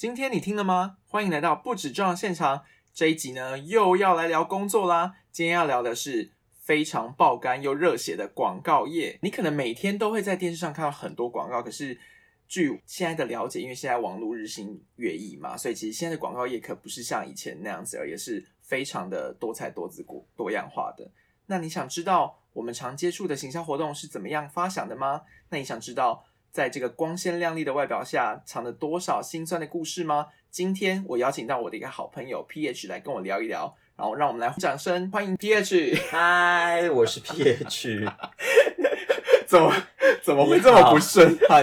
今天你听了吗？欢迎来到不止撞现场。这一集呢，又要来聊工作啦。今天要聊的是非常爆肝又热血的广告业。你可能每天都会在电视上看到很多广告，可是据现在的了解，因为现在网络日新月异嘛，所以其实现在的广告业可不是像以前那样子，而也是非常的多彩多姿、多多样化的。那你想知道我们常接触的行销活动是怎么样发想的吗？那你想知道在这个光鲜亮丽的外表下藏着多少心酸的故事吗？今天我邀请到我的一个好朋友 PH 来跟我聊一聊，然后让我们来掌声欢迎 PH。嗨，我是 PH。怎么怎么会这么不顺？好，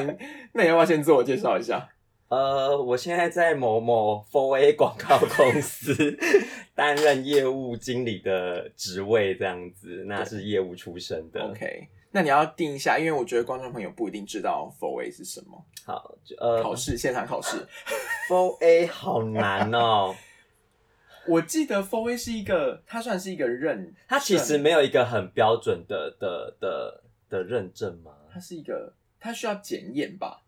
那你要不要先自我介绍一下？呃，我现在在某某 Four A 广告公司 担任业务经理的职位，这样子，那是业务出身的。OK，那你要定一下，因为我觉得观众朋友不一定知道 Four A 是什么。好，就呃考试现场考试，，Four A 好难哦，我记得 Four A 是一个，它算是一个认，它其实没有一个很标准的的的的认证吗？它是一个，它需要检验吧？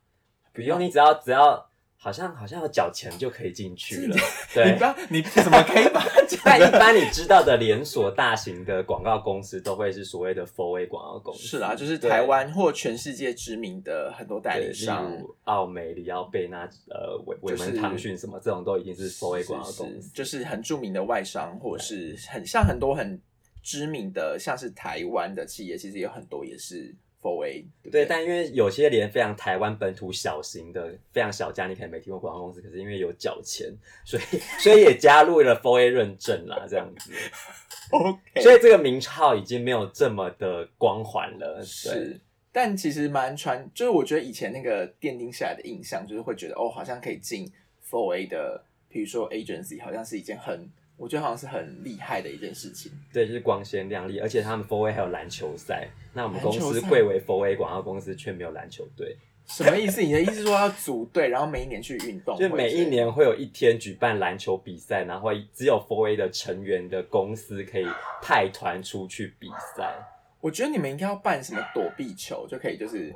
不用，你只要只要好像好像要缴钱就可以进去了。你对你怎么可以把 它？但一般你知道的连锁大型的广告公司都会是所谓的 Four A 广告公司。是啦，就是台湾或全世界知名的很多代理商，如奥美、里奥贝纳、呃伟伟就是门、唐讯什么这种都已经是 Four A 广告公司。就是很著名的外商，或者是很像很多很知名的，像是台湾的企业，其实有很多也是 Four A，对对，对？但因为有些连非常台湾本土小型的、非常小家，你可能没听过广告公司，可是因为有缴钱，所以所以也加入了 Four A 认证啦，这样子。OK，所以这个名号已经没有这么的光环了。是，但其实蛮传，就是我觉得以前那个奠定下来的印象，就是会觉得哦，好像可以进 Four A 的，比如说 agency，好像是一件很，我觉得好像是很厉害的一件事情。对，就是光鲜亮丽，而且他们 Four A 还有篮球赛。那我们公司贵为 Four A 广告公司，却没有篮球队。什么意思？你的意思是说要组队，然后每一年去运动就每一年会有一天举办篮球比赛，然后只有 Four A 的成员的公司可以派团出去比赛，我觉得你们应该要办什么躲避球，就可以就是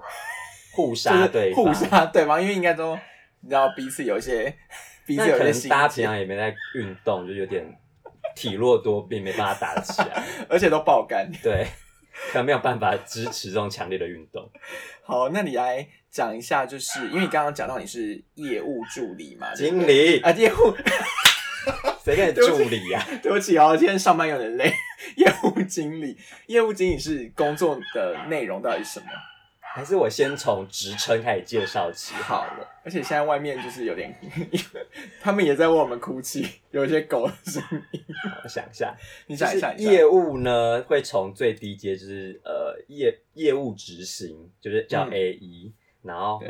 互杀对方。互杀对方，因为应该都你知道彼此有一些那可能大家平，常也没在运动，就有点体弱多病，没办法打得起来。而且都爆肝。对，可能没有办法支持这种强烈的运动。好，那你来讲一下，就是因为你刚刚讲到你是业务助理嘛，经理，啊，业务，谁跟你助理呀、对不起哦，今天上班有点累。业务经理，业务经理是工作的内容到底是什么？还是我先从职称开始介绍起好了。而且现在外面就是有点，他们也在为我们哭泣，有一些狗的声音。我 想一下，你就是想一想业务呢会从最低阶就是呃业业务执行，就是叫嗯 A E，、然后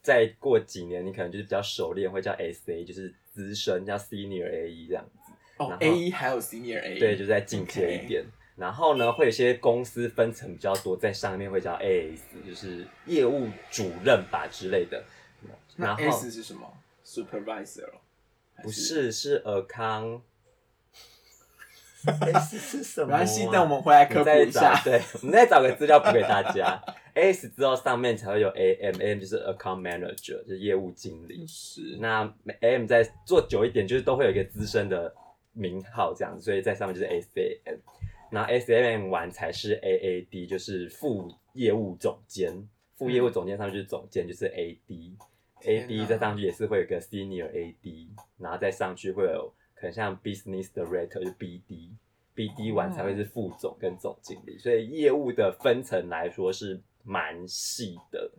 再过几年你可能就是比较熟练，会叫 S A，就是资深叫 Senior A E 这样子。哦然后，A 一还有 Senior A，对，就再进阶一点。然后呢，会有一些公司分层比较多，在上面会叫 A S，就是业务主任吧之类的。那然后 S 是什么？Supervisor 不是是尔康。S 是什么、啊？没关系，等我们回来科普一下找。对，我们再找个资料补给大家。S 之后上面才会有 AM，AM 就是 Account Manager，就是业务经理。是那 AM 再做久一点，就是都会有一个资深的名号这样子，所以在上面就是 SAM。然后 SAM 完才是 AAD，就是副业务总监。副业务总监上去就是总监，就是 AD。天 AD 哪再上去也是会有个 Senior AD，然后再上去会有可能像 Business Director 就 BD。BD 完才会是副总跟总经理，所以业务的分层来说是蛮细的。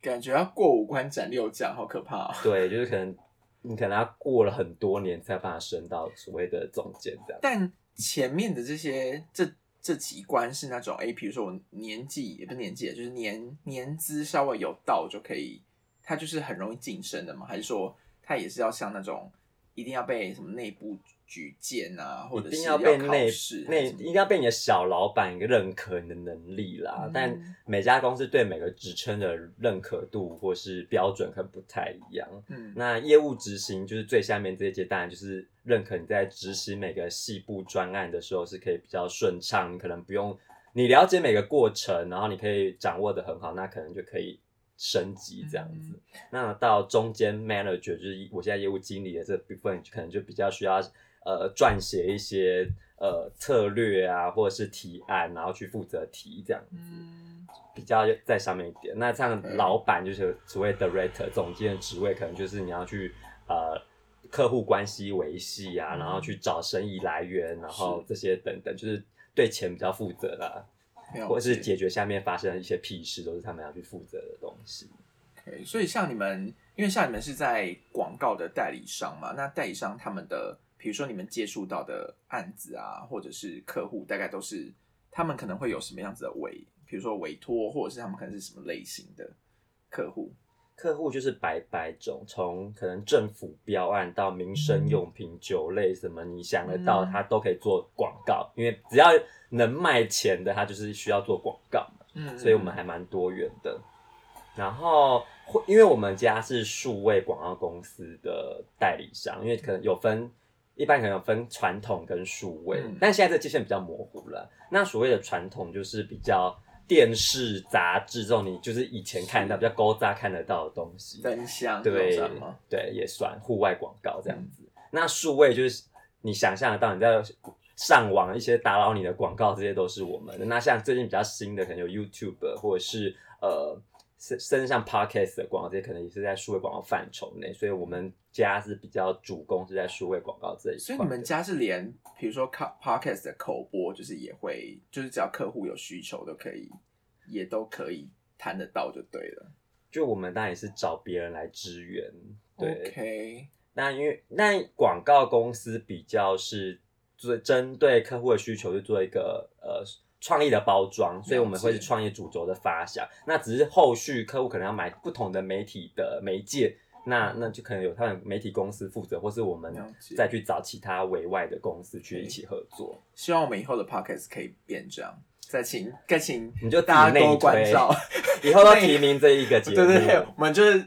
感觉要过五关斩六将，好可怕哦。对，就是可能你可能要过了很多年才把它升到所谓的总监这样。但前面的这些这这几关是那种，哎，比如说我年纪也不年纪，就是年年资稍微有到就可以，他就是很容易晋升的嘛？还是说他也是要像那种一定要被什么内部举荐啊，或者是一定要被内试内一定要被你的小老板认可你的能力啦。嗯但每家公司对每个职称的认可度或是标准可能不太一样。嗯，那业务执行就是最下面这一阶，当然就是认可你在执行每个细部专案的时候是可以比较顺畅，你可能不用你了解每个过程，然后你可以掌握的很好，那可能就可以升级这样嗯子。那到中间 manager 就是我现在业务经理的这部分，可能就比较需要呃撰写一些呃策略啊，或者是提案，然后去负责提这样子。嗯，比较在上面一点。那像老板就是所谓 director 总监的职位，可能就是你要去呃客户关系维系啊，嗯然后去找生意来源，然后这些等等，就是对钱比较负责啦，了或者是解解决下面发生的一些屁事，都是他们要去负责的东西。OK，所以像你们，因为像你们是在广告的代理商嘛，那代理商他们的，比如说你们接触到的案子啊，或者是客户，大概都是他们可能会有什么样子的委，比如说委托，或者是他们可能是什么类型的客户？客户就是百百种，从可能政府标案到民生用品、酒类什么，你想得到，嗯他都可以做广告，因为只要能卖钱的，它就是需要做广告嘛。嗯所以我们还蛮多元的。然后会，因为我们家是数位广告公司的代理商，因为可能有分，一般可能有分传统跟数位，嗯但现在这界限比较模糊了。那所谓的传统就是比较电视、杂志这种，你就是以前看到比较勾扎看得到的东西，灯箱这种对？对，也算户外广告这样子。那数位就是你想象得到，你在上网一些打扰你的广告，这些都是我们的。那像最近比较新的，可能有 YouTube 或者是呃，甚甚至像 Podcast 的广告，这些可能也是在数位广告范畴内。所以我们家是比较主攻是在数位广告这一块。所以你们家是连，比如说 podcast 的口播，就是也会，就是只要客户有需求都可以，也都可以谈得到就对了。就我们当然也是找别人来支援，对。OK，那因为那广告公司比较是做针对客户的需求去做一个呃创意的包装，所以我们会是创业主轴的发想。那只是后续客户可能要买不同的媒体的媒介，那那就可能有他们媒体公司负责，或是我们再去找其他委外的公司去一起合作。希望我们以后的 podcast 可以变这样。再请，再请你就大家多关照。以后都提名这一个 节目，对对对，我们就是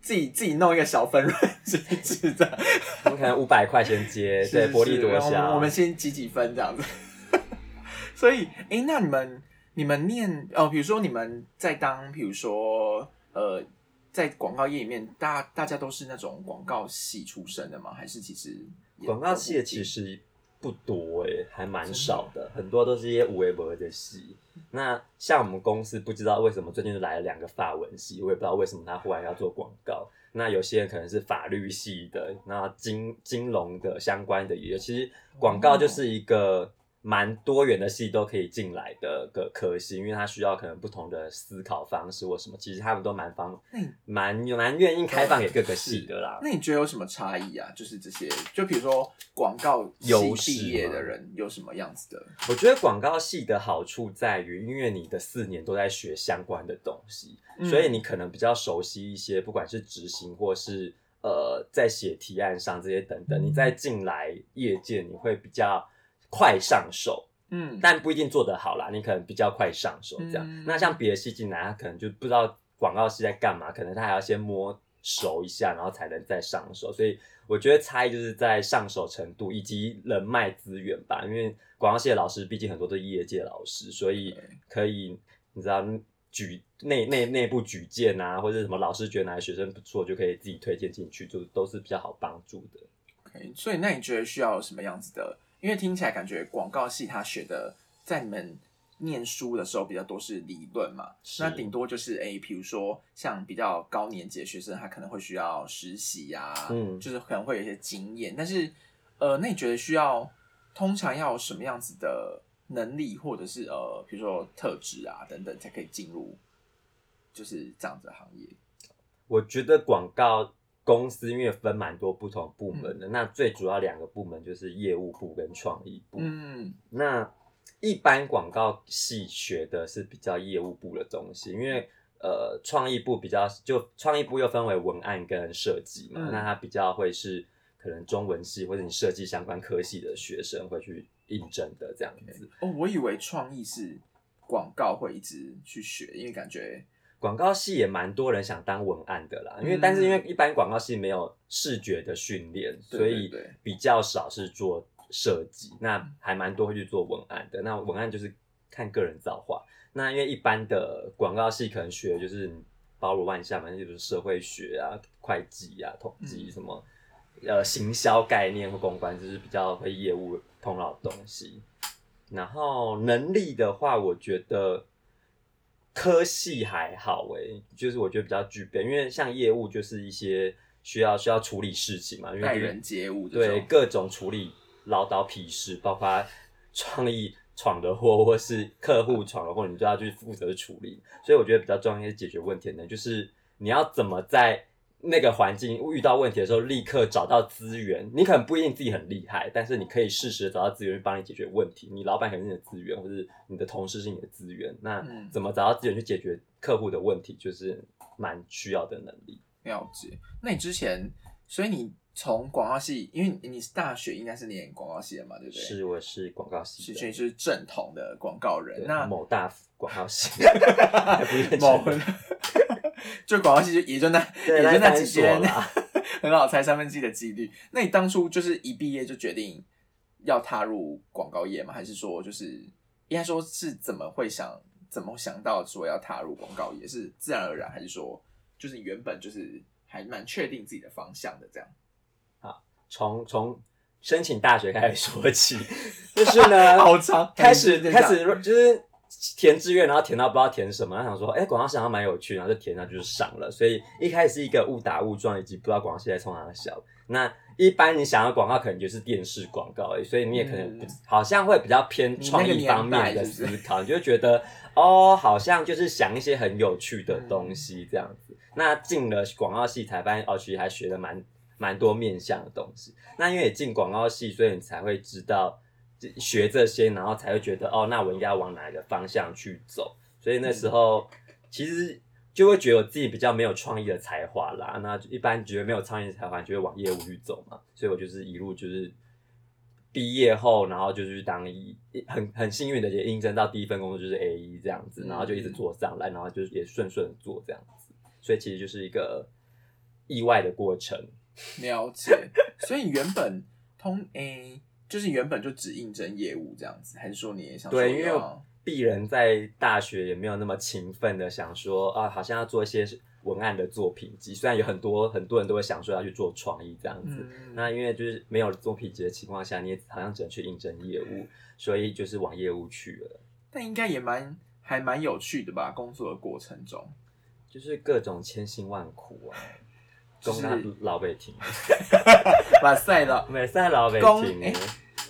自己自己弄一个小分润机 制这样。我们可能五百块先接，对，是薄利多销。我们先几几分这样子。所以，哎、那你们你们念哦，比如说你们在当，比如说呃，在广告业里面，大大家都是那种广告系出身的吗？还是其实也广告系的其实不多诶、还蛮少的，很多都是一些无为不为的系。那像我们公司，不知道为什么最近就来了两个法文系，我也不知道为什么他忽然要做广告。那有些人可能是法律系的，那金金融的相关的也有。其实广告就是一个蛮多元的系都可以进来的个科系，因为它需要可能不同的思考方式或什么，其实他们都蛮方蛮蛮愿意开放给各个系的啦。那你觉得有什么差异啊？就是这些，就比如说广告系毕业的人有什么样子的？我觉得广告系的好处在于，因为你的四年都在学相关的东西，嗯所以你可能比较熟悉一些，不管是执行或是呃在写提案上这些等等，你再进来业界，你会比较快上手，嗯，但不一定做得好啦，你可能比较快上手这样。嗯那像别的戏进来，他可能就不知道广告系在干嘛，可能他还要先摸熟一下，然后才能再上手。所以我觉得差异就是在上手程度以及人脉资源吧。因为广告系的老师毕竟很多都是业界老师，所以可以你知道举内内内部举荐啊，或者什么老师觉得哪个学生不错，就可以自己推荐进去，就都是比较好帮助的。OK，所以那你觉得需要什么样子的？因为听起来感觉广告系他学的，在你们念书的时候比较多是理论嘛，那顶多就是诶，比如说像比较高年级的学生，他可能会需要实习呀、嗯就是可能会有一些经验，但是呃，那你觉得需要通常要什么样子的能力，或者是呃，比如说特质啊等等，才可以进入就是这样子的行业？我觉得广告公司因为分蛮多不同部门的，那最主要两个部门就是业务部跟创意部。嗯，那一般广告系学的是比较业务部的东西，因为呃创意部比较就创意部又分为文案跟设计嘛，嗯。那它比较会是可能中文系或者你设计相关科系的学生会去应征的这样子。哦，我以为创意是广告会一直去学，因为感觉广告系也蛮多人想当文案的啦，因为嗯但是因为一般广告系没有视觉的训练，对所以比较少是做设计，那还蛮多会去做文案的。那文案就是看个人造化。那因为一般的广告系可能学的就是包罗万象嘛，那就是社会学啊、会计啊、统嗯计什么，呃，行销概念或公关，就是比较会业务碰到的东西。然后能力的话，我觉得科系还好诶、就是我觉得比较具备，因为像业务就是一些需要需要处理事情嘛，因为待人接物对各种处理唠叨屁事，包括创意闯的祸，或是客户闯的祸，你就要去负责处理。所以我觉得比较重要是解决问题呢，就是你要怎么在那个环境遇到问题的时候，立刻找到资源。你可能不一定自己很厉害，但是你可以适时的找到资源去帮你解决问题。你老板可能是你的资源，或是你的同事是你的资源。那嗯怎么找到资源去解决客户的问题，就是蛮需要的能力。了解。那你之前，所以你从广告系，因为你你是大学应该是念广告系的嘛，对不对？是，我是广告系。所以是正统的广告人。那某大广告系，某真就广告系就也就那也就那几间，很好猜三分之一的几率。那你当初就是一毕业就决定要踏入广告业吗？还是说就是应该说是怎么会想怎么想到说要踏入广告业？是自然而然，还是说就是你原本就是还蛮确定自己的方向的这样？好从从申请大学开始说起，就是呢，好长，开始嗯开始就是填志愿，然后填到不知道填什么，然后想说，哎、广告系好像蛮有趣，然后就填，然后就是上了。所以一开始是一个误打误撞，以及不知道广告系在从哪小。那一般你想要广告，可能就是电视广告而已，所以你也可能、嗯好像会比较偏创意方面代的思考，你就会觉得哦，好像就是想一些很有趣的东西这样子。那进了广告系才发现，哦，其实还学了蛮蛮多面向的东西。那因为你进广告系，所以你才会知道学这些，然后才会觉得哦，那我应该往哪个方向去走。所以那时候其实就会觉得我自己比较没有创意的才华啦。那一般觉得没有创意的才华，就会往业务去走嘛。所以我就是一路就是毕业后，然后就是当一很很幸运的也应征到第一份工作就是 A 一这样子，然后就一直做上来，然后就是也顺顺做这样子。所以其实就是一个意外的过程。了解。所以原本通诶、就是原本就只应征业务这样子，还是说你也想说对，因为要鄙人在大学也没有那么勤奋的想说啊，好像要做一些文案的作品集。虽然有很多很多人都会想说要去做创意这样子，嗯那因为就是没有作品集的情况下，你也好像只能去应征业务，所以就是往业务去了，但应该也蛮还蛮有趣的吧？工作的过程中，就是各种千辛万苦啊。就是老北京，把赛了 没赛老北公听诶，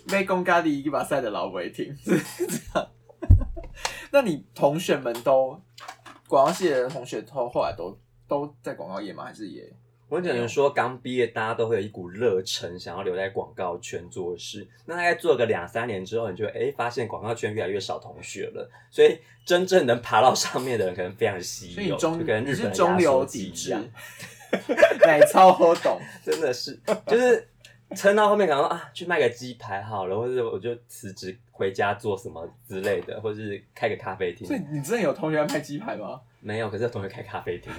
被公咖喱一把赛的老北京 是这样。那你同学们都广告系的同学都后来都都在广告业吗？还是也我只能说，刚毕业大家都会有一股热忱，想要留在广告圈做事。那大概做个两三年之后，你就哎、诶发现广告圈越来越少同学了，所以真正能爬到上面的人可能非常稀有，所以你中就跟你是日本中流砥柱 奶超好懂。真的是就是撑到后面，想说啊，去卖个鸡排好了，或者我就辞职回家做什么之类的，或者是开个咖啡厅所。以你真的有同学在卖鸡排吗？没有，可是有同学开咖啡厅。哦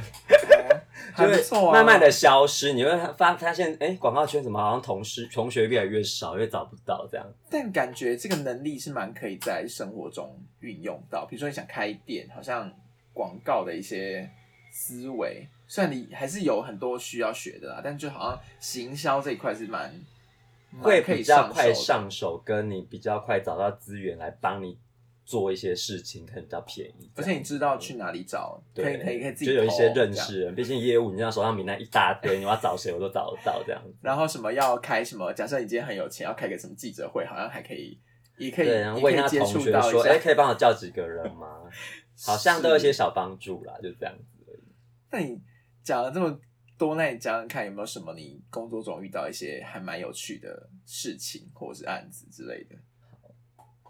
还 就会不错啊，慢慢的消失，你会发发现，哎、广告圈怎么好像同事同学越来越少，因为找不到这样。但感觉这个能力是蛮可以在生活中运用到，比如说你想开店，好像广告的一些思维，虽然你还是有很多需要学的啦，但就好像行销这一块是蛮蛮会可以比较快上手，跟你比较快找到资源来帮你做一些事情，可能比较便宜。而且你知道去哪里找，可以对，可以可以自己就有一些认识人，毕竟业务，你像手上名单一大堆，你要找谁我都找得到这样子。然后什么要开什么，假设你今天很有钱，要开个什么记者会，好像还可以，也可以，对，然后问一下同学说，哎、下。可以帮我叫几个人吗？好像都有一些小帮助啦，就这样。那你讲了这么多，那你讲讲看有没有什么你工作中遇到一些还蛮有趣的事情，或者是案子之类的？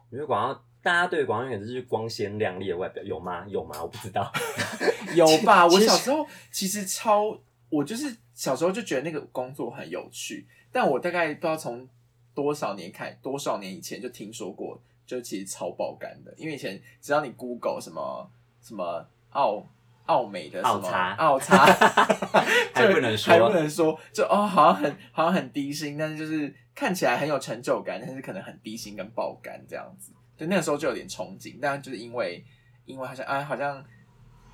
因为广告，大家对广告业就是光鲜亮丽的外表，有吗？有吗？我不知道。有吧？我小时候其实超，我就是小时候就觉得那个工作很有趣，但我大概不知道从多少年开，多少年以前就听说过，就其实超爆肝的。因为以前只要你 Google 什么什么奥奥美的什么奥叉。奥叉，还就不能说。还不能说，就哦，好像很好像很低薪，但是就是看起来很有成就感，但是可能很低薪跟爆肝这样子。就那个时候就有点憧憬，但就是因为因为好像啊好像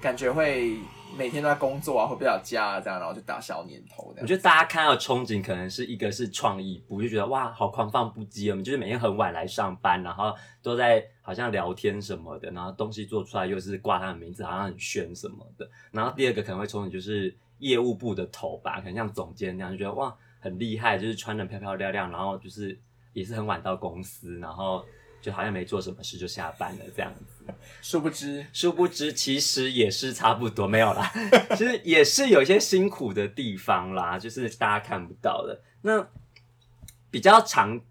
感觉会每天都在工作啊，回不了家啊，这样，然后就打消念头。我觉得大家看到憧憬，可能是一个是创意部，就觉得哇，好狂放不羁，我们就是每天很晚来上班，然后都在好像聊天什么的，然后东西做出来又是挂他的名字，好像很炫什么的。然后第二个可能会憧憬就是业务部的头吧，可能像总监那样，就觉得哇很厉害，就是穿的漂漂亮亮，然后就是也是很晚到公司，然后就好像没做什么事就下班了这样子。殊不知，殊不知，其实也是差不多，没有啦，其实也是有一些辛苦的地方啦，就是大家看不到的。那比较长，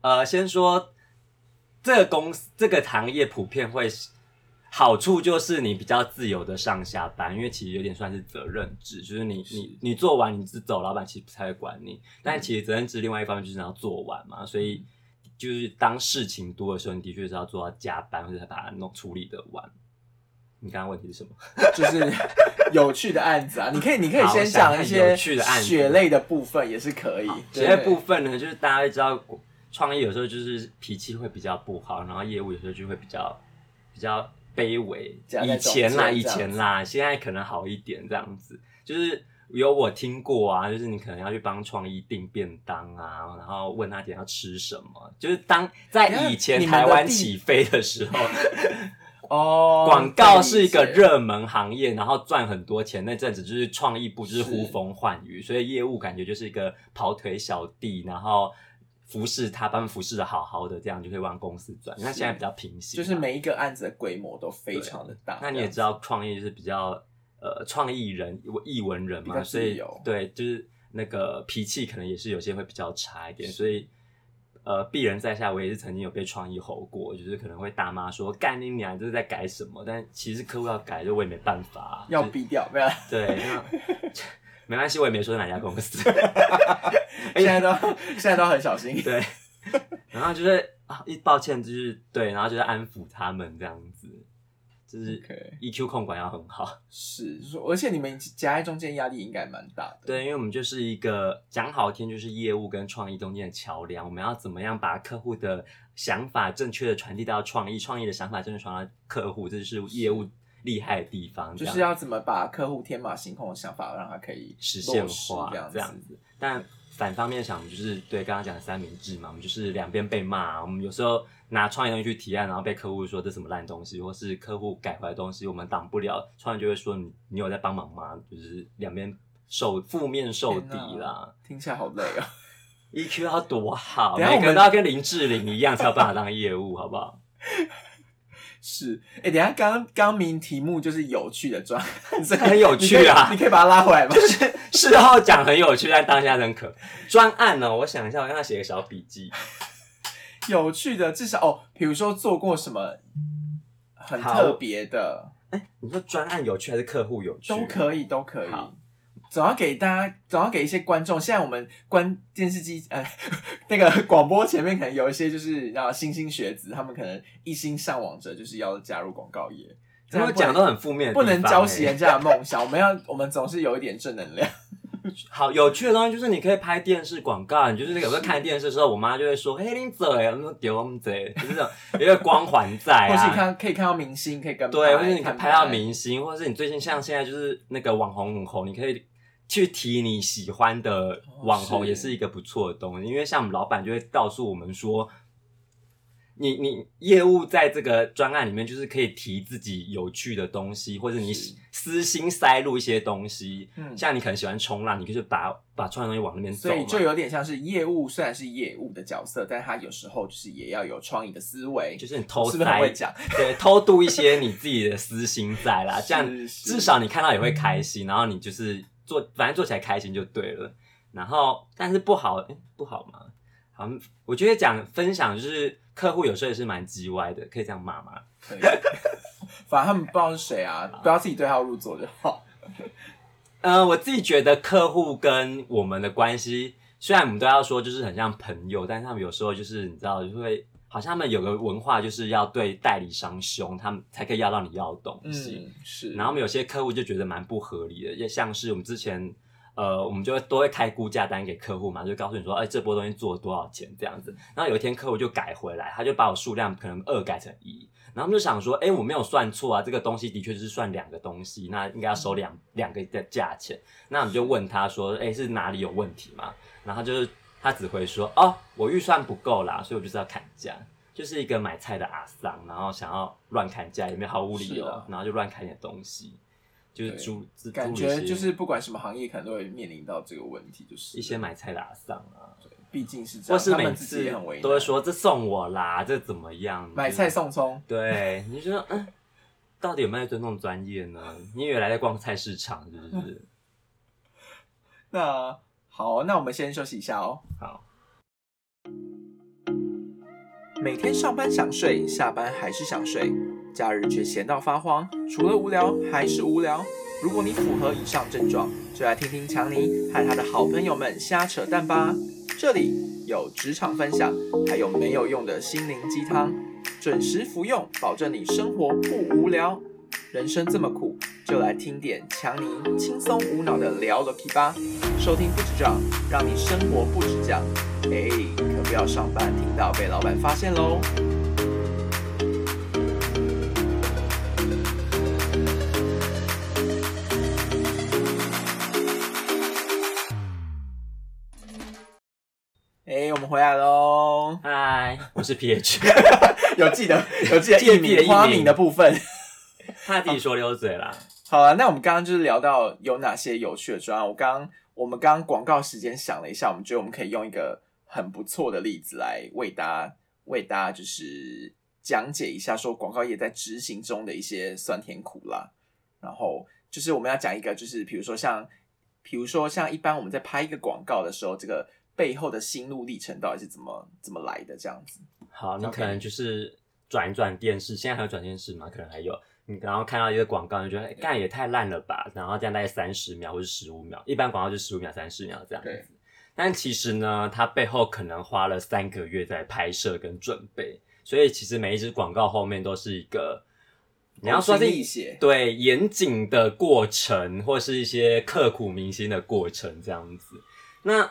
呃，先说这个公司这个行业普遍会好处就是你比较自由的上下班，因为其实有点算是责任制，就是你你你做完你只走，老板其实不太会管你。但其实责任制另外一方面就是你要做完嘛，所以就是当事情多的时候，你的确是要做到加班或者把它弄处理的完。你刚刚问题是什么？就是有趣的案子啊，你可以你可以先讲一些有趣的案子血泪的部分也是可以。这些对部分呢，就是大家会知道，创业有时候就是脾气会比较不好，然后业务有时候就会比较比较卑微。以前啦，以前啦，现在可能好一点这样子。就是有我听过啊，就是你可能要去帮创意订便当啊，然后问他今天要吃什么。就是当在以前台湾起飞的时候，哦，广告是一个热门行业，然后赚很多钱。那阵子就是创意部就是呼风唤雨，所以业务感觉就是一个跑腿小弟，然后服侍他，把他们服侍的好好的，这样就可以往公司转。那现在比较平行嘛，就是每一个案子的规模都非常的大。那你也知道，创业就是比较呃创意人、艺文人嘛，所以对，就是那个脾气可能也是有些会比较差一点，所以。呃，鄙人在下，我也是曾经有被创意吼过，就是可能会大妈说干你娘，这是在改什么？但其实客户要改，就我也没办法啊、要就逼掉，没有，对，那没关系，我也没说是哪家公司。现在都现在都很小心。对，然后就是啊，一抱歉，就是对，然后就是安抚他们这样子，就是 EQ 控管要很好。是说，而且你们夹在中间压力应该蛮大的。对，因为我们就是一个讲好听，就是业务跟创意中间的桥梁。我们要怎么样把客户的想法正确的传递到创意，创意的想法正确传到客户，这就是业务厉害的地方。就是要怎么把客户天马行空的想法让他可以实现化这样子。但反方面想，我们就是对刚刚讲的三明治嘛，我们就是两边被骂。我们有时候拿创意东西去提案，然后被客户说这什么烂东西，或是客户改回来的东西我们挡不了，创意就会说你你有在帮忙吗？就是两边受负面受敌啦。听起来好累哦。EQ 要多好，等一下我们每个人都要跟林志玲一样才有办法当业务，好不好？是，哎、等下刚刚刚明题目就是有趣的专案，所以很有趣啊你可以你可以把它拉回来吗？就是事后讲很有趣，但当下很可。专案呢，我想一下，我让他写个小笔记。有趣的，至少哦，比如说做过什么很特别的，哎你说专案有趣还是客户有趣？都可以，都可以好。总要给大家，总要给一些观众。现在我们关电视机，呃，那个广播前面可能有一些就是然后新兴学子，他们可能一心向往着就是要加入广告业，怎么讲都很负面不能浇熄人家的梦想。我们要，我们总是有一点正能量。好有趣的东西，就是你可以拍电视广告，你就是那个有时候看电视的时候，我妈就会说：“嘿，你嘴，那丢我们嘴，就是这种有一个光环在或是你啊。看可以看到明星，可以跟对，拍或是你可以拍到明星，或者是你最近像现在就是那个网红很红，你可以去提你喜欢的网红，也是一个不错的东西。因为像我们老板就会告诉我们说，你你业务在这个专案里面，就是可以提自己有趣的东西，或者你私心塞入一些东西。嗯像你可能喜欢冲浪，你就是把把创意东西往那边走。所以就有点像是业务，虽然是业务的角色，但他有时候就是也要有创意的思维，就是你偷是不是很会塞，讲？对，偷渡一些你自己的私心在啦，这样至少你看到也会开心，然后你就是做，反正做起来开心就对了。然后，但是不好，诶不好吗？好，我觉得讲分享就是客户有时候也是蛮叽歪的，可以这样骂吗？可以，反正他们不知道是谁啊，不要自己对号入座就好。呃，我自己觉得客户跟我们的关系，虽然我们都要说就是很像朋友，但是他们有时候就是你知道，就会好像他们有个文化，就是要对代理商凶，他们才可以要到你要的东西。嗯，是。然后我们有些客户就觉得蛮不合理的，也像是我们之前呃，我们就会都会开估价单给客户嘛，就告诉你说，哎，这波东西做了多少钱这样子。然后有一天客户就改回来，他就把我数量可能二改成一，然后就想说，哎，我没有算错啊，这个东西的确是算两个东西，那应该要收两两个的价钱。那我们就问他说，哎，是哪里有问题吗？然后就是他只会说，哦，我预算不够啦，所以我就是要砍价，就是一个买菜的阿桑，然后想要乱砍价，也没有毫无理由，啊然后就乱砍点东西，就是对猪，感觉就是不管什么行业，可能都会面临到这个问题，就是一些买菜的阿桑啊。毕竟是这样，或是每次都会说这送我啦，这怎么样？买菜送葱，对，你就说嗯，到底有没有尊重专业呢？你以为来在逛菜市场是不是？那好，那我们先休息一下哦。好，每天上班想睡，下班还是想睡，假日却闲到发慌，除了无聊还是无聊。如果你符合以上症状，就来听听强尼和他的好朋友们瞎扯淡吧。这里有职场分享，还有没有用的心灵鸡汤，准时服用，保证你生活不无聊。人生这么苦，就来听点强尼轻松无脑的聊了 K 吧。收听不止这样，让你生活不止这样。哎，可不要上班听到被老板发现喽！哎，我们回来喽！嗨，我是 PH，有记得有记得艺记得记得艺名花名名的部分。他自己说溜嘴啦。好了，那我们刚刚就是聊到有哪些有趣的专案。我刚刚我们刚刚广告时间想了一下，我们觉得我们可以用一个很不错的例子来为大家为大家就是讲解一下，说广告业在执行中的一些酸甜苦辣。然后就是我们要讲一个，就是比如说像比如说像一般我们在拍一个广告的时候，这个背后的心路历程到底是怎么怎么来的这样子。好，你可能就是转一转电视，现在还有转电视吗？可能还有。你然后看到一个广告，你就觉得哎干、也太烂了吧，然后这样大概三十秒或者十五秒，一般广告就十五秒、三十秒这样子。但其实呢，它背后可能花了三个月在拍摄跟准备，所以其实每一支广告后面都是一个你要说呕是心沥血对严谨的过程，或是一些刻骨铭心的过程这样子。那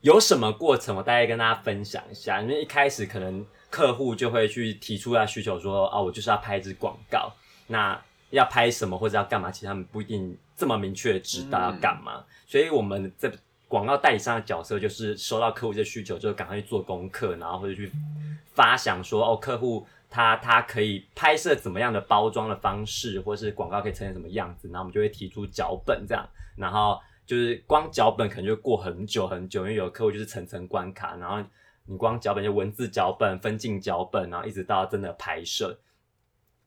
有什么过程？我大概跟大家分享一下。因为一开始可能客户就会去提出他需求说，啊，我就是要拍一支广告，那要拍什么或者要干嘛？其实他们不一定这么明确地知道要干嘛。所以我们在广告代理商的角色就是收到客户的需求，就赶快去做功课，然后或者去发想说，哦，客户他他可以拍摄怎么样的包装的方式，或是广告可以呈现什么样子，然后我们就会提出脚本这样，然后就是光脚本可能就过很久很久，因为有客户就是层层关卡，然后你光脚本就文字脚本、分镜脚本，然后一直到真的拍摄。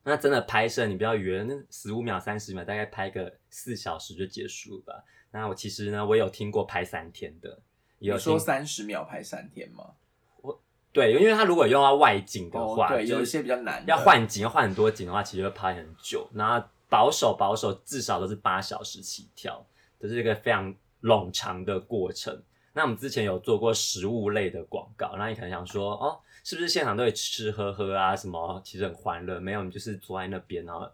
那真的拍摄，你不要以为那十五秒、三十秒，大概拍个四小时就结束了吧？那我其实呢，我有听过拍三天的，也有说三十秒拍三天吗？我对，因为他如果用到外景的话，哦，对，有一些比较难，要换景，要换很多景的话，其实会拍很久。然后保守保守，至少都是八小时起跳，这是一个非常冗长的过程。那我们之前有做过食物类的广告，那你可能想说，哦，是不是现场都会吃吃喝喝啊？什么其实很欢乐？没有，你就是坐在那边，然后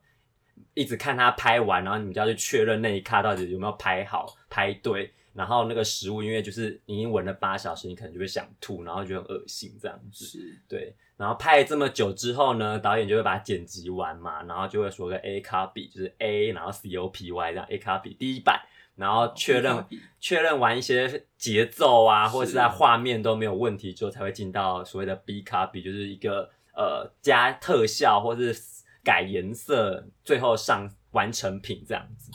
一直看他拍完，然后你们就要去确认那一卡到底有没有拍好、拍对。然后那个食物，因为就是已经闻了八小时，你可能就会想吐，然后觉得很恶心这样子。是对，然后拍了这么久之后呢，导演就会把它剪辑完嘛，然后就会说个 A copy，就是 A，然后 C O P Y 这样 A copy 第一版，然后确认、确认完一些节奏啊，或者是在画面都没有问题之后，才会进到所谓的 B copy，就是一个呃加特效或是改颜色，最后上完成品这样子。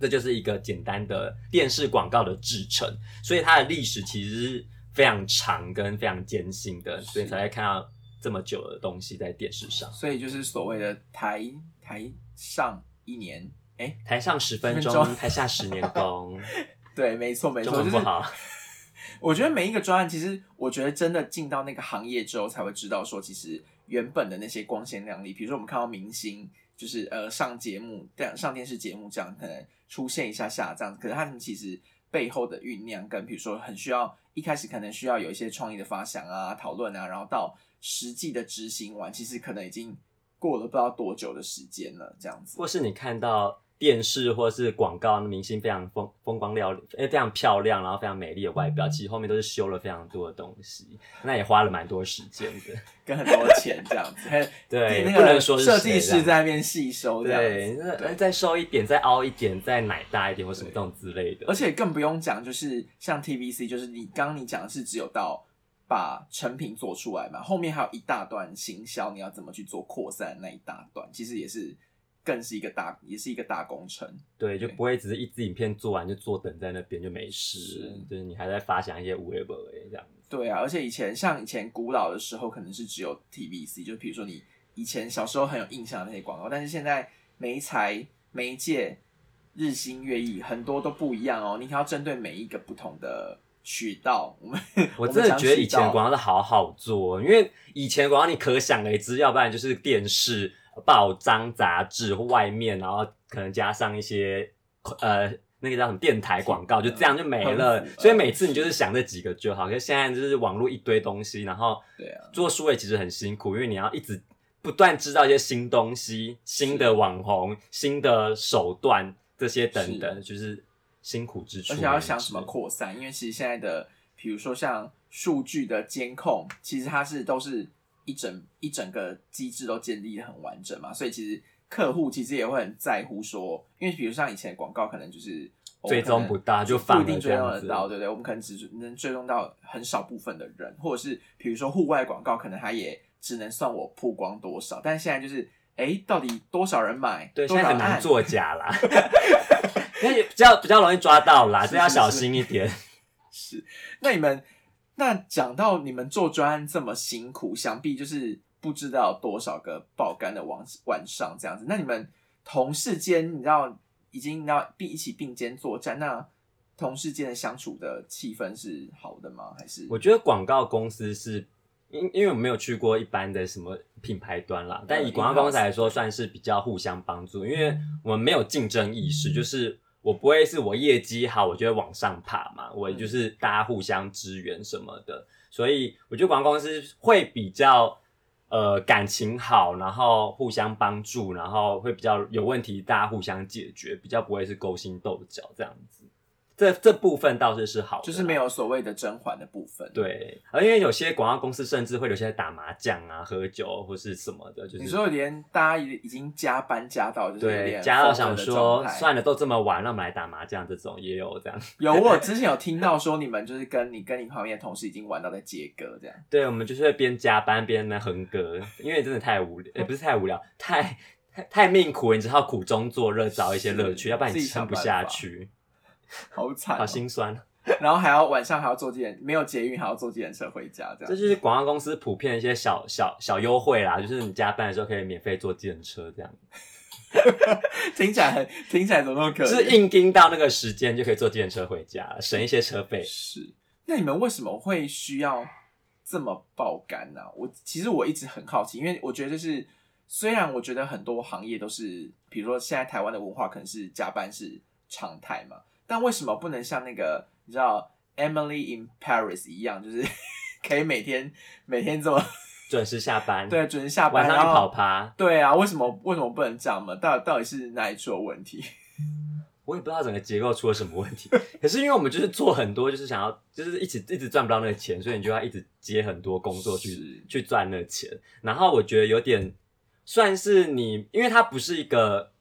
这就是一个简单的电视广告的制成，所以它的历史其实是非常长跟非常艰辛的，所以才会看到这么久的东西在电视上。所以就是所谓的台台上一年，哎，台上十分钟，台下十年功，对，没错没错。我觉得每一个专案，其实我觉得真的进到那个行业之后，才会知道说，其实原本的那些光鲜亮丽，比如说我们看到明星，就是呃上节目、电上电视节目这样，可能出现一下下这样，可是他们其实背后的酝酿跟比如说很需要一开始可能需要有一些创意的发想啊、讨论啊，然后到实际的执行完，其实可能已经过了不知道多久的时间了，这样子。或是你看到电视或是广告明星非常风风光亮丽，哎，非常漂亮，然后非常美丽的外表，其实后面都是修了非常多的东西，那也花了蛮多时间的。跟很多钱这样子，对，那不能个设计师在那边细修这样对，子，那对再瘦一点，再凹一点，再奶大一点，或什么这种之类的。而且更不用讲，就是像 TVC，就是你刚刚你讲的是只有到把成品做出来嘛，后面还有一大段行销，你要怎么去做扩散那一大段，其实也是更是一个大，也是一个大工程。对，就不会只是一支影片做完就坐等在那边就没事是，就是你还在发想一些无为不为这样子。对啊，而且以前像以前古老的时候，可能是只有 TVC，就比如说你以前小时候很有印象的那些广告，但是现在媒材媒介日新月异，很多都不一样哦。你要针对每一个不同的渠道，我们 我真的觉得以前广告是好好做，因为以前广告你可想而知，要不然就是电视、报章、杂志或外面，然后可能加上一些呃那个叫什么电台广告，就这样就没了。所以每次你就是想这几个就好。可是现在就是网络一堆东西，然后做数位其实很辛苦，因为你要一直不断知道一些新东西、新的网红、新的手段这些等等，就是辛苦之处。而且要想什么扩散，因为其实现在的，比如说像数据的监控，其实它是都是一整一整个机制都建立的很完整嘛，所以其实客户其实也会很在乎说，因为比如像以前广告可能就是追踪不到就放了不一定追踪得到，对不对？我们可能只能追踪到很少部分的人，或者是比如说户外广告，可能它也只能算我曝光多少，但现在就是。哎，到底多少人买？对，现在很难作假啦，因为比较比较容易抓到啦，是所以要小心一点。是，那你们那讲到你们做专案这么辛苦，想必就是不知道多少个爆肝的晚晚上这样子。那你们同事间，你知道已经你知道并一起并肩作战，那同事间的相处的气氛是好的吗？还是我觉得广告公司是，因因为我没有去过一般的什么品牌端啦，但以广告公司来说，算是比较互相帮助，因为我们没有竞争意识，就是我不会是我业绩好，我就会往上爬嘛，我就是大家互相支援什么的，所以我觉得广告公司会比较。呃，感情好，然后互相帮助，然后会比较有问题，大家互相解决，比较不会是勾心斗角这样子。这这部分倒是是好的，就是没有所谓的甄嬛的部分？，对，而因为有些广告公司甚至会留下来打麻将啊、喝酒或是什么的，就是你说连大家已已经加班加到就是加到想说算了，都这么晚，让我们来打麻将，这种也有这样。有我 之前有听到说你们就是跟你跟你旁边的同事已经玩到在接歌这样。对，我们就是会边加班边那哼歌，因为真的太无聊，也、不是太无聊，太太太命苦了，你只好苦中作乐，找一些乐趣，要不然你撑不下去，好惨、好心酸。然后还要晚上还要坐计程，没有捷运还要坐计程车回家，这样。这就是广告公司普遍一些小小小优惠啦，就是你加班的时候可以免费坐计程车这样。听起来很听起来怎么那么可就是？硬盯到那个时间就可以坐电车回家，省一些车费。是。那你们为什么会需要这么爆肝呢、我其实我一直很好奇，因为我觉得就是虽然我觉得很多行业都是，比如说现在台湾的文化可能是加班是常态嘛，但为什么不能像那个你知道 Emily in Paris 一样，就是 可以每天每天这么 准时下班，，对准时下班，晚上跑趴。对啊，为什么为什么不能这样嘛？到底到底是哪里出了问题？我也不知道整个结构出了什么问题，可是因为我们就是做很多，就是想要，就是一直一直赚不到那个钱，所以你就要一直接很多工作去是去赚那个钱。然后我觉得有点算是你，因为它不是一个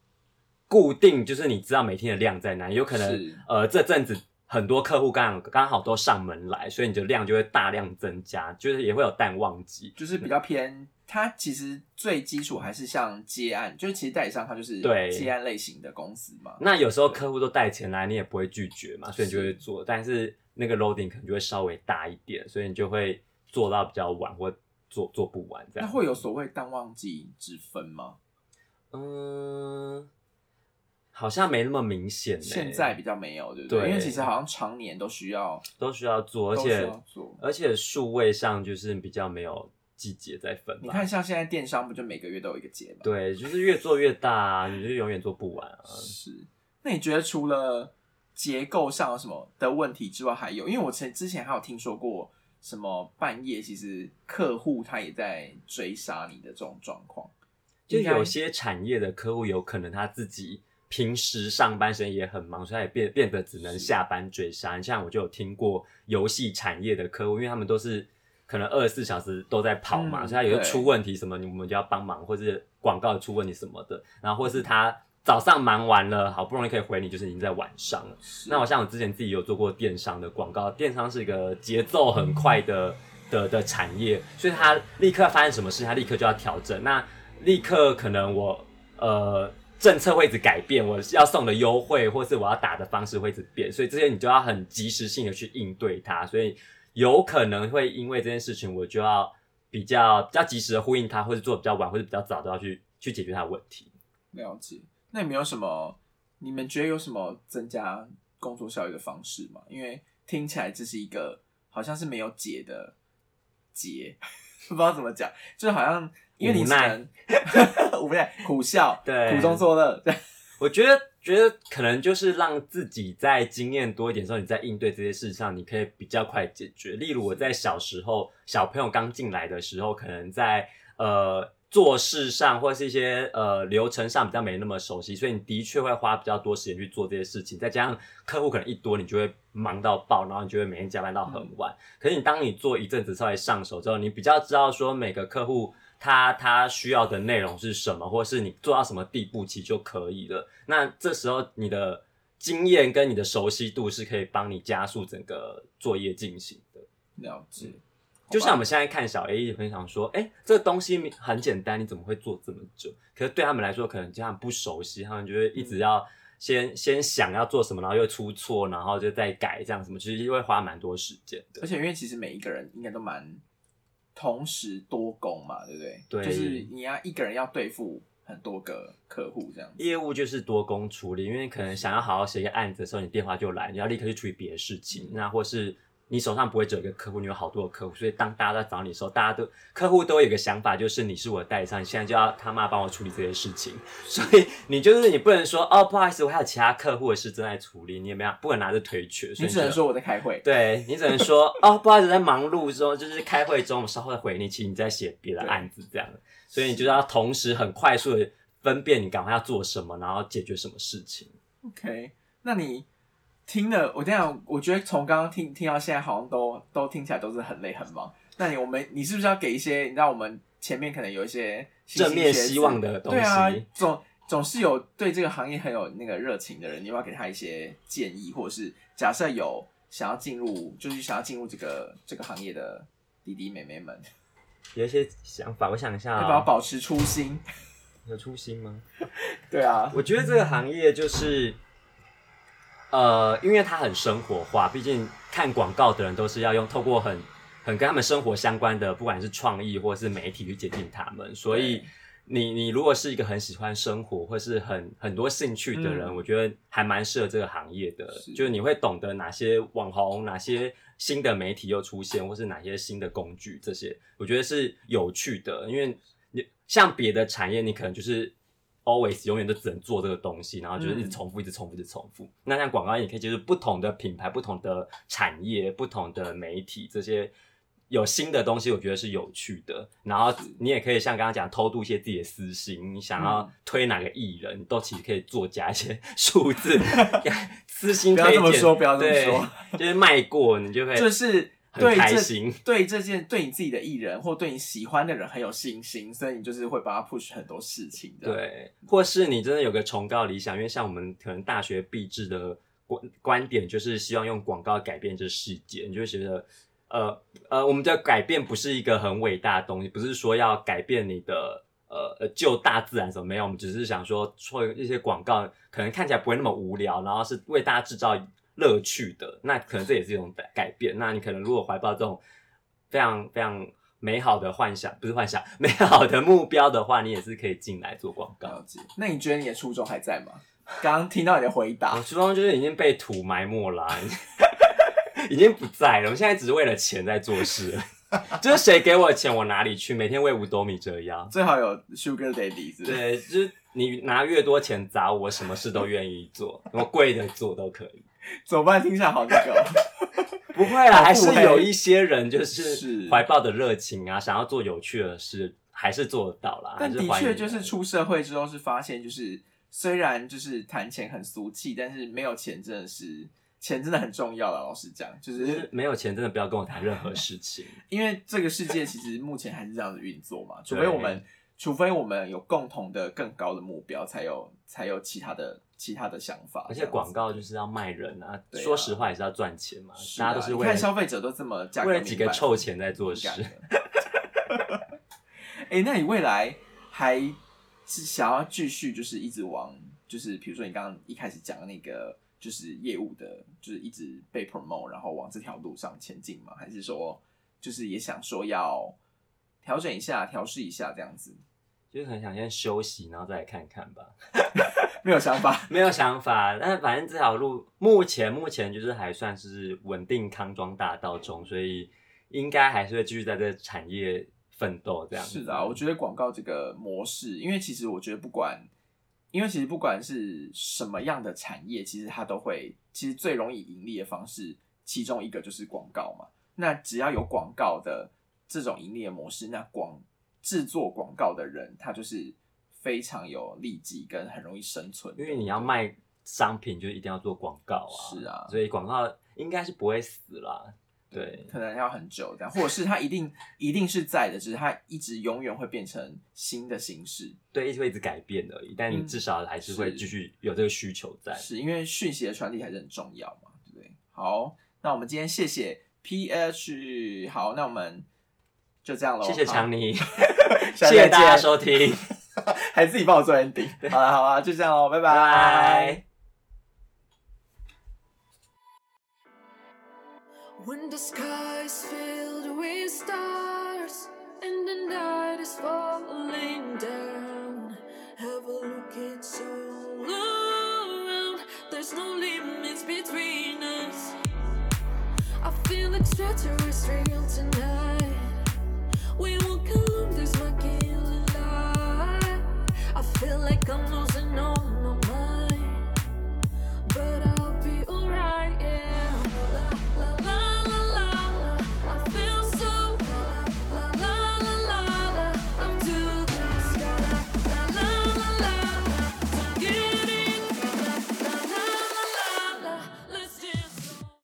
固定，就是你知道每天的量在哪，有可能是呃这阵子很多客户刚刚好都上门来，所以你的量就会大量增加，就是也会有淡旺季。就是比较偏，它其实最基础还是像接案，就是其实代理商它就是对接案类型的公司嘛。那有时候客户都带钱来，你也不会拒绝嘛，所以你就会是做，但是那个 loading 可能就会稍微大一点，所以你就会做到比较晚或做做不完这样。那会有所谓淡旺季之分吗？嗯，好像没那么明显、欸。现在比较没有，对不对？对因为其实好像常年都需要，都需要做，而且。而且数位上就是比较没有季节在分吧。你看，像现在电商不就每个月都有一个节吗？对，就是越做越大、啊，你就永远做不完啊。是。那你觉得除了结构上有什么的问题之外，还有？因为我前之前还有听说过什么半夜其实客户他也在追杀你的这种状况，就有些产业的客户有可能他自己平时上班时间也很忙，所以他也变变得只能下班追杀。像我就有听过游戏产业的客户，因为他们都是可能二十四小时都在跑嘛，嗯所以他有时候出问题什么，你们就要帮忙，或是广告出问题什么的，然后或是他早上忙完了，好不容易可以回你，就是已经在晚上了。那我像我之前自己有做过电商的广告，电商是一个节奏很快的的的产业，所以他立刻发生什么事，他立刻就要调整。那立刻可能我呃政策会一直改变，我要送的优惠或是我要打的方式会一直变，所以这些你就要很及时性的去应对它，所以有可能会因为这件事情，我就要比较比较及时的呼应它，或者做比较晚或者比较早都要去去解决它的问题。了解。那有没有什么？你们觉得有什么增加工作效率的方式吗？因为听起来这是一个好像是没有解的结，不知道怎么讲，就好像因为你无奈只能 无奈苦笑，对苦中作乐，我觉得，觉得可能就是让自己在经验多一点之后，你在应对这些事上，你可以比较快解决。例如我在小时候，小朋友刚进来的时候，可能在呃做事上或是一些呃流程上比较没那么熟悉，所以你的确会花比较多时间去做这些事情。再加上客户可能一多，你就会忙到爆，然后你就会每天加班到很晚。可是你当你做一阵子稍微上手之后，你比较知道说每个客户他他需要的内容是什么，或是你做到什么地步其实就可以了。那这时候你的经验跟你的熟悉度是可以帮你加速整个作业进行的。了解。就像我们现在看小 A 也分享说，哎、这个东西很简单，你怎么会做这么久？可是对他们来说，可能这样不熟悉，他们就会一直要先、先想要做什么，然后又出错，然后就再改，这样什么，其实会花蛮多时间的而。且因为其实每一个人应该都蛮同时多工嘛，对不对？对就是你要一个人要对付很多个客户这样子。业务就是多工处理，因为可能想要好好写一个案子的时候，你电话就来，你要立刻去处理别的事情，那或是你手上不会只有一个客户，你有好多个客户，所以当大家在找你的时候，大家都客户都有一个想法，就是你是我的代理商，你现在就要他妈帮我处理这些事情，所以你就是你不能说哦不好意思，我还有其他客户的事正在处理，你也没有不能拿着推却，所以你只能说我在开会，对你只能说哦，不好意思，在忙碌中，就是开会中，我稍后再回你，其实你在写别的案子这样，所以你就要同时很快速的分辨你赶快要做什么，然后解决什么事情。OK，那你听了，我这样，我觉得从刚刚听听到现在，好像都都听起来都是很累很忙。那你我们你是不是要给一些？你知道我们前面可能有一些正面希望的东西对啊，总总是有对这个行业很有那个热情的人，你要不要给他一些建议，或者是假设有想要进入，就是想要进入这个这个行业的弟弟妹妹们，有一些想法，我想一下、要不要啊，保持初心？有初心吗？对啊，我觉得这个行业就是，呃，因为它很生活化，毕竟看广告的人都是要用透过很很跟他们生活相关的，不管是创意或是媒体去接近他们，所以你你如果是一个很喜欢生活或是很很多兴趣的人，嗯。我觉得还蛮适合这个行业的，是。就是你会懂得哪些网红、哪些新的媒体又出现，或是哪些新的工具，这些我觉得是有趣的，因为你像别的产业，你可能就是 always 永远都只能做这个东西，然后就是一直嗯重复、一直重复、一直重复。那像广告也，可以接触不同的品牌、不同的产业、不同的媒体这些。有新的东西，我觉得是有趣的。然后你也可以像刚刚讲，偷渡一些自己的私心，你想要嗯推哪个艺人，你都其实可以作假一些数字，私心不要推荐。这么说，不要这么说，就是卖过，你就会就是很对这开心。对这件对你自己的艺人或对你喜欢的人很有信心，所以你就是会帮他 push 很多事情的。，对，或是你真的有个崇高理想，因为像我们可能大学毕制的观观点，就是希望用广告改变这世界，你就会觉得，呃呃，我们的改变不是一个很伟大的东西，不是说要改变你的。呃呃，救大自然什么没有，我们只是想说做一些广告，可能看起来不会那么无聊，然后是为大家制造乐趣的。那可能这也是一种改改变。那你可能如果怀抱这种非常非常美好的幻想，不是幻想，美好的目标的话，你也是可以进来做广告。了解。那你觉得你的初衷还在吗？刚刚听到你的回答我答，初衷就是已经被土埋没了啊、已经不在了。我现在只是为了钱在做事，就是谁给我钱我哪里去，每天为五斗米折腰。最好有 Sugar Daddy 是是对，就是你拿越多钱砸我，什么事都愿意做，我贵的做都可以。怎么办？听起来好那个哦。不会啦，还是有一些人就是是怀抱的热情啊，想要做有趣的事，还是做得到啦。但的确就是出社会之后是发现，就是虽然就是谈钱很俗气，但是没有钱真的是钱真的很重要了。老实讲，就是没有钱真的不要跟我谈任何事情。因为这个世界其实目前还是这样子运作嘛，除非我们除非我们有共同的更高的目标，才有才有其他的其他的想法。而且广告就是要卖人啊，说实话也是要赚钱嘛，大家都是为看消费者都这么为了几个臭钱在做事。哎，那你未来还是想要继续就是一直往就是比如说你刚刚一开始讲的那个就是业务的，就是一直被 promote，然后往这条路上前进吗？还是说就是也想说要调整一下、调试一下这样子？就是很想先休息，然后再来看看吧。没有想法，没有想法。但是反正这条路目前目前就是还算是稳定康庄大道中，所以应该还是会继续在这个产业。奋斗这样是的，我觉得广告这个模式，因为其实我觉得不管，因为其实不管是什么样的产业，其实它都会，其实最容易盈利的方式，其中一个就是广告嘛。那只要有广告的这种盈利的模式，那广制作广告的人，他就是非常有利己跟很容易生存，因为你要卖商品，就一定要做广告啊。是啊，所以广告应该是不会死啦。对，可能要很久这样，或者是它一定 一定是在的，只是它一直永远会变成新的形式，对，一直会一直改变而已。但你至少还是会继续有这个需求在，是因为讯息的传递还是很重要嘛，对不对？好，那我们今天谢谢 PH，好，那我们就这样喽。谢谢强尼，谢谢大家收听，还自己帮我做 ending。好了，好了，就这样喽，拜拜。When the sky is filled with stars and the night is falling down, have a look, it's all around. There's no limits between us. I feel extraterrestrial. I feel like I'm losing all my